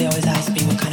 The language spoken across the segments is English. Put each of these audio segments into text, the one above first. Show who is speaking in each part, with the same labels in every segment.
Speaker 1: They always ask me what kind.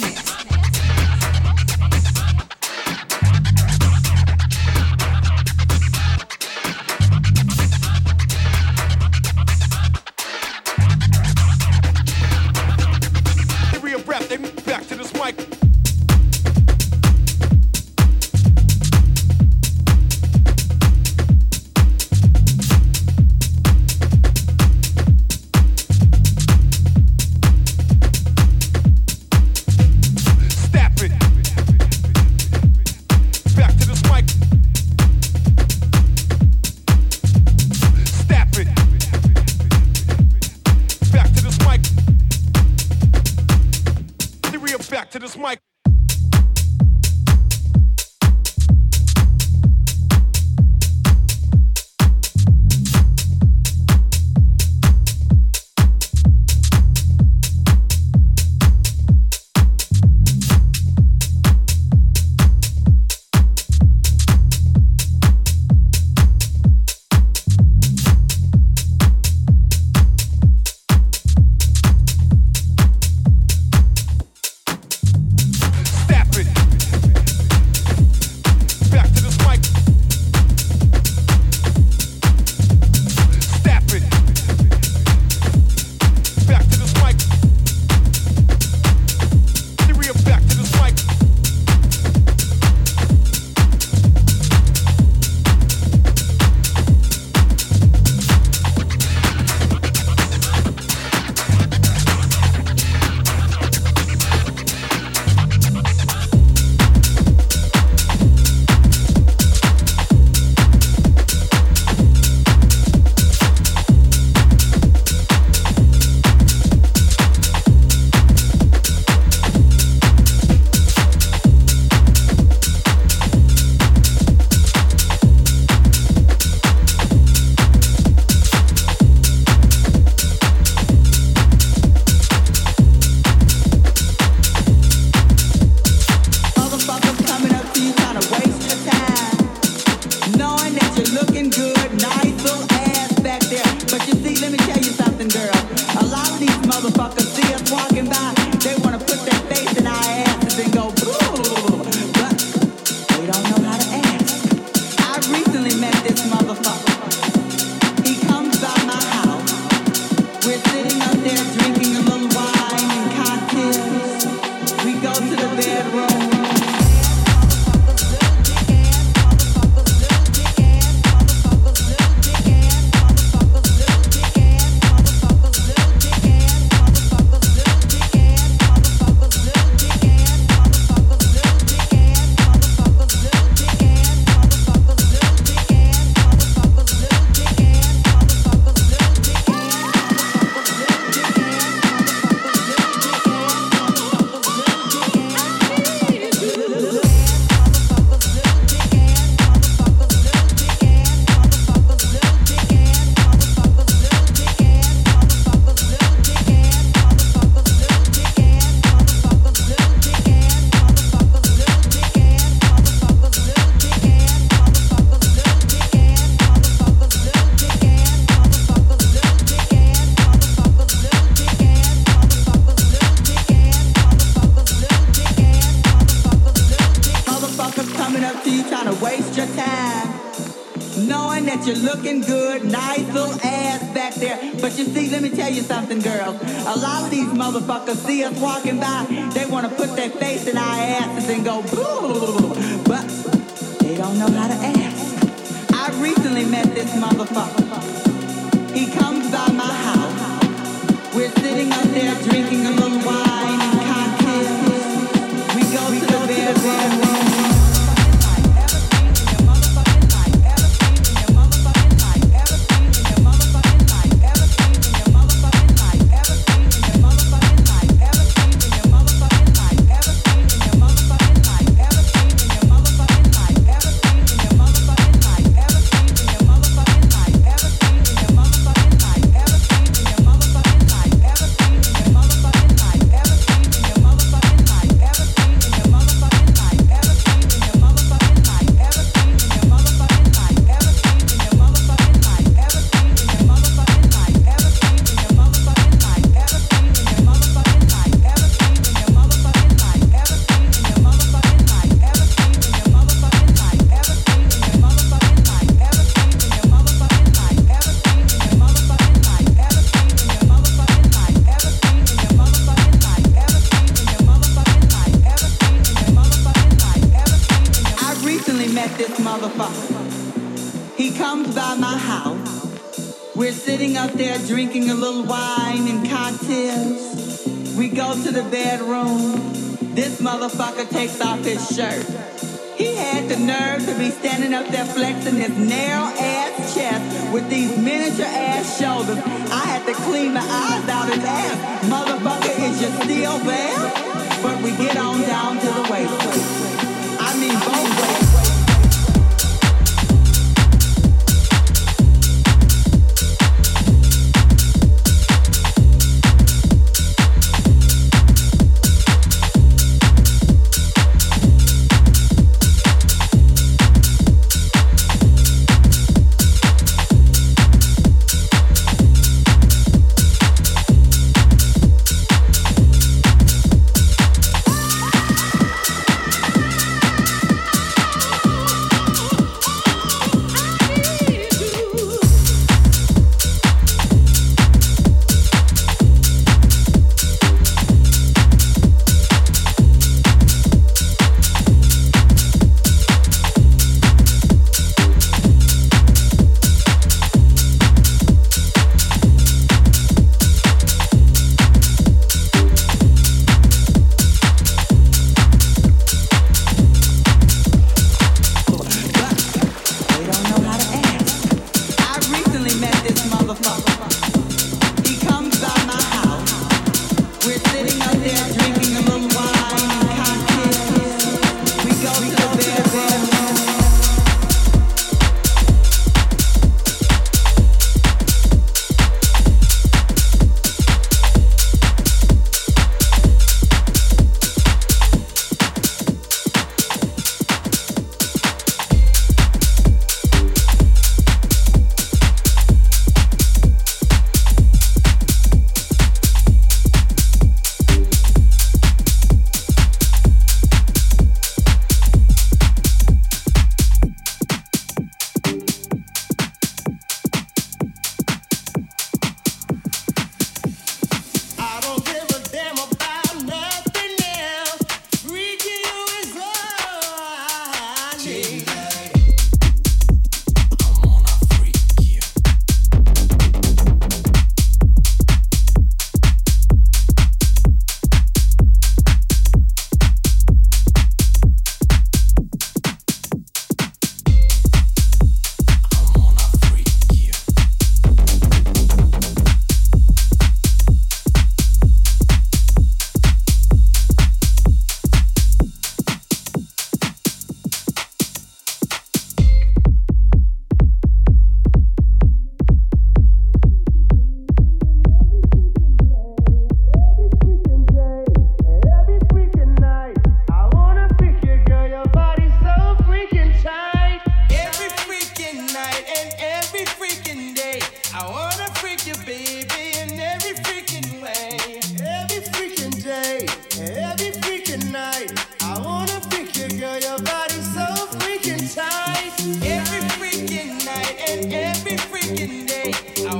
Speaker 1: money. He comes by my house. We're sitting up there drinking a little wine and cocktails. We go to the bedroom. This motherfucker takes off his shirt. He had the nerve to be standing up there flexing his narrow ass chest with these miniature ass shoulders. I had to clean my eyes out his ass. Motherfucker, is you still there? But we get on down to the waist.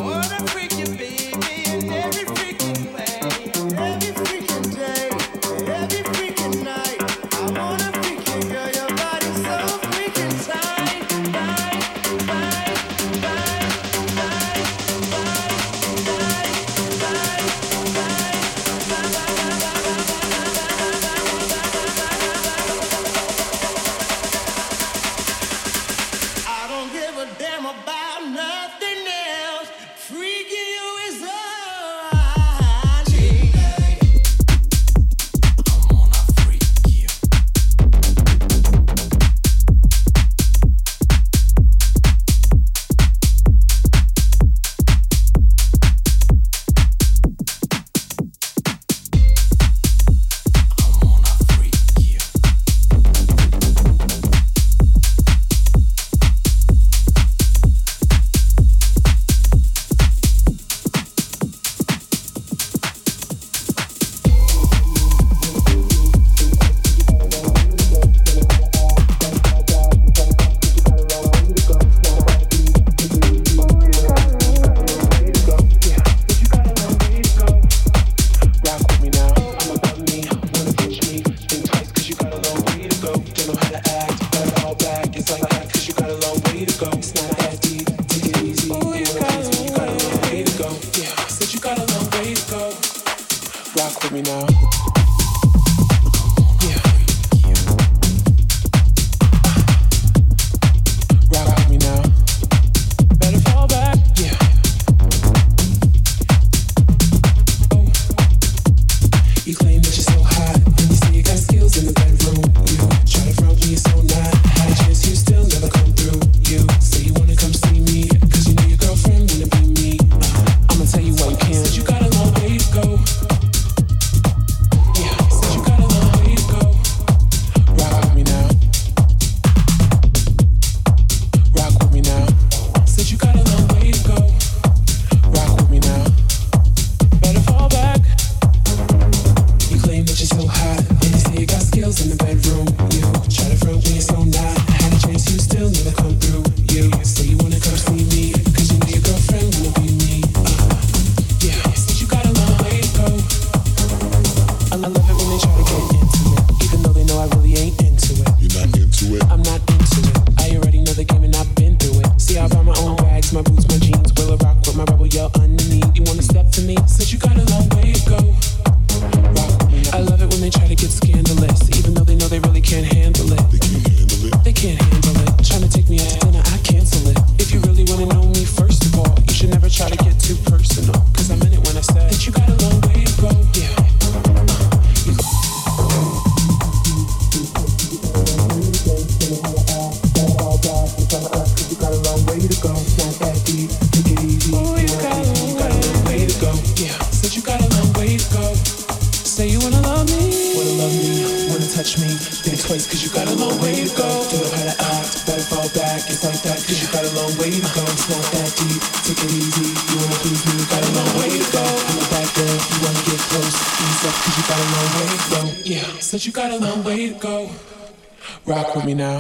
Speaker 2: ahora you
Speaker 3: got a long way to go. Yeah, said you got a long way to go. Rock with me now.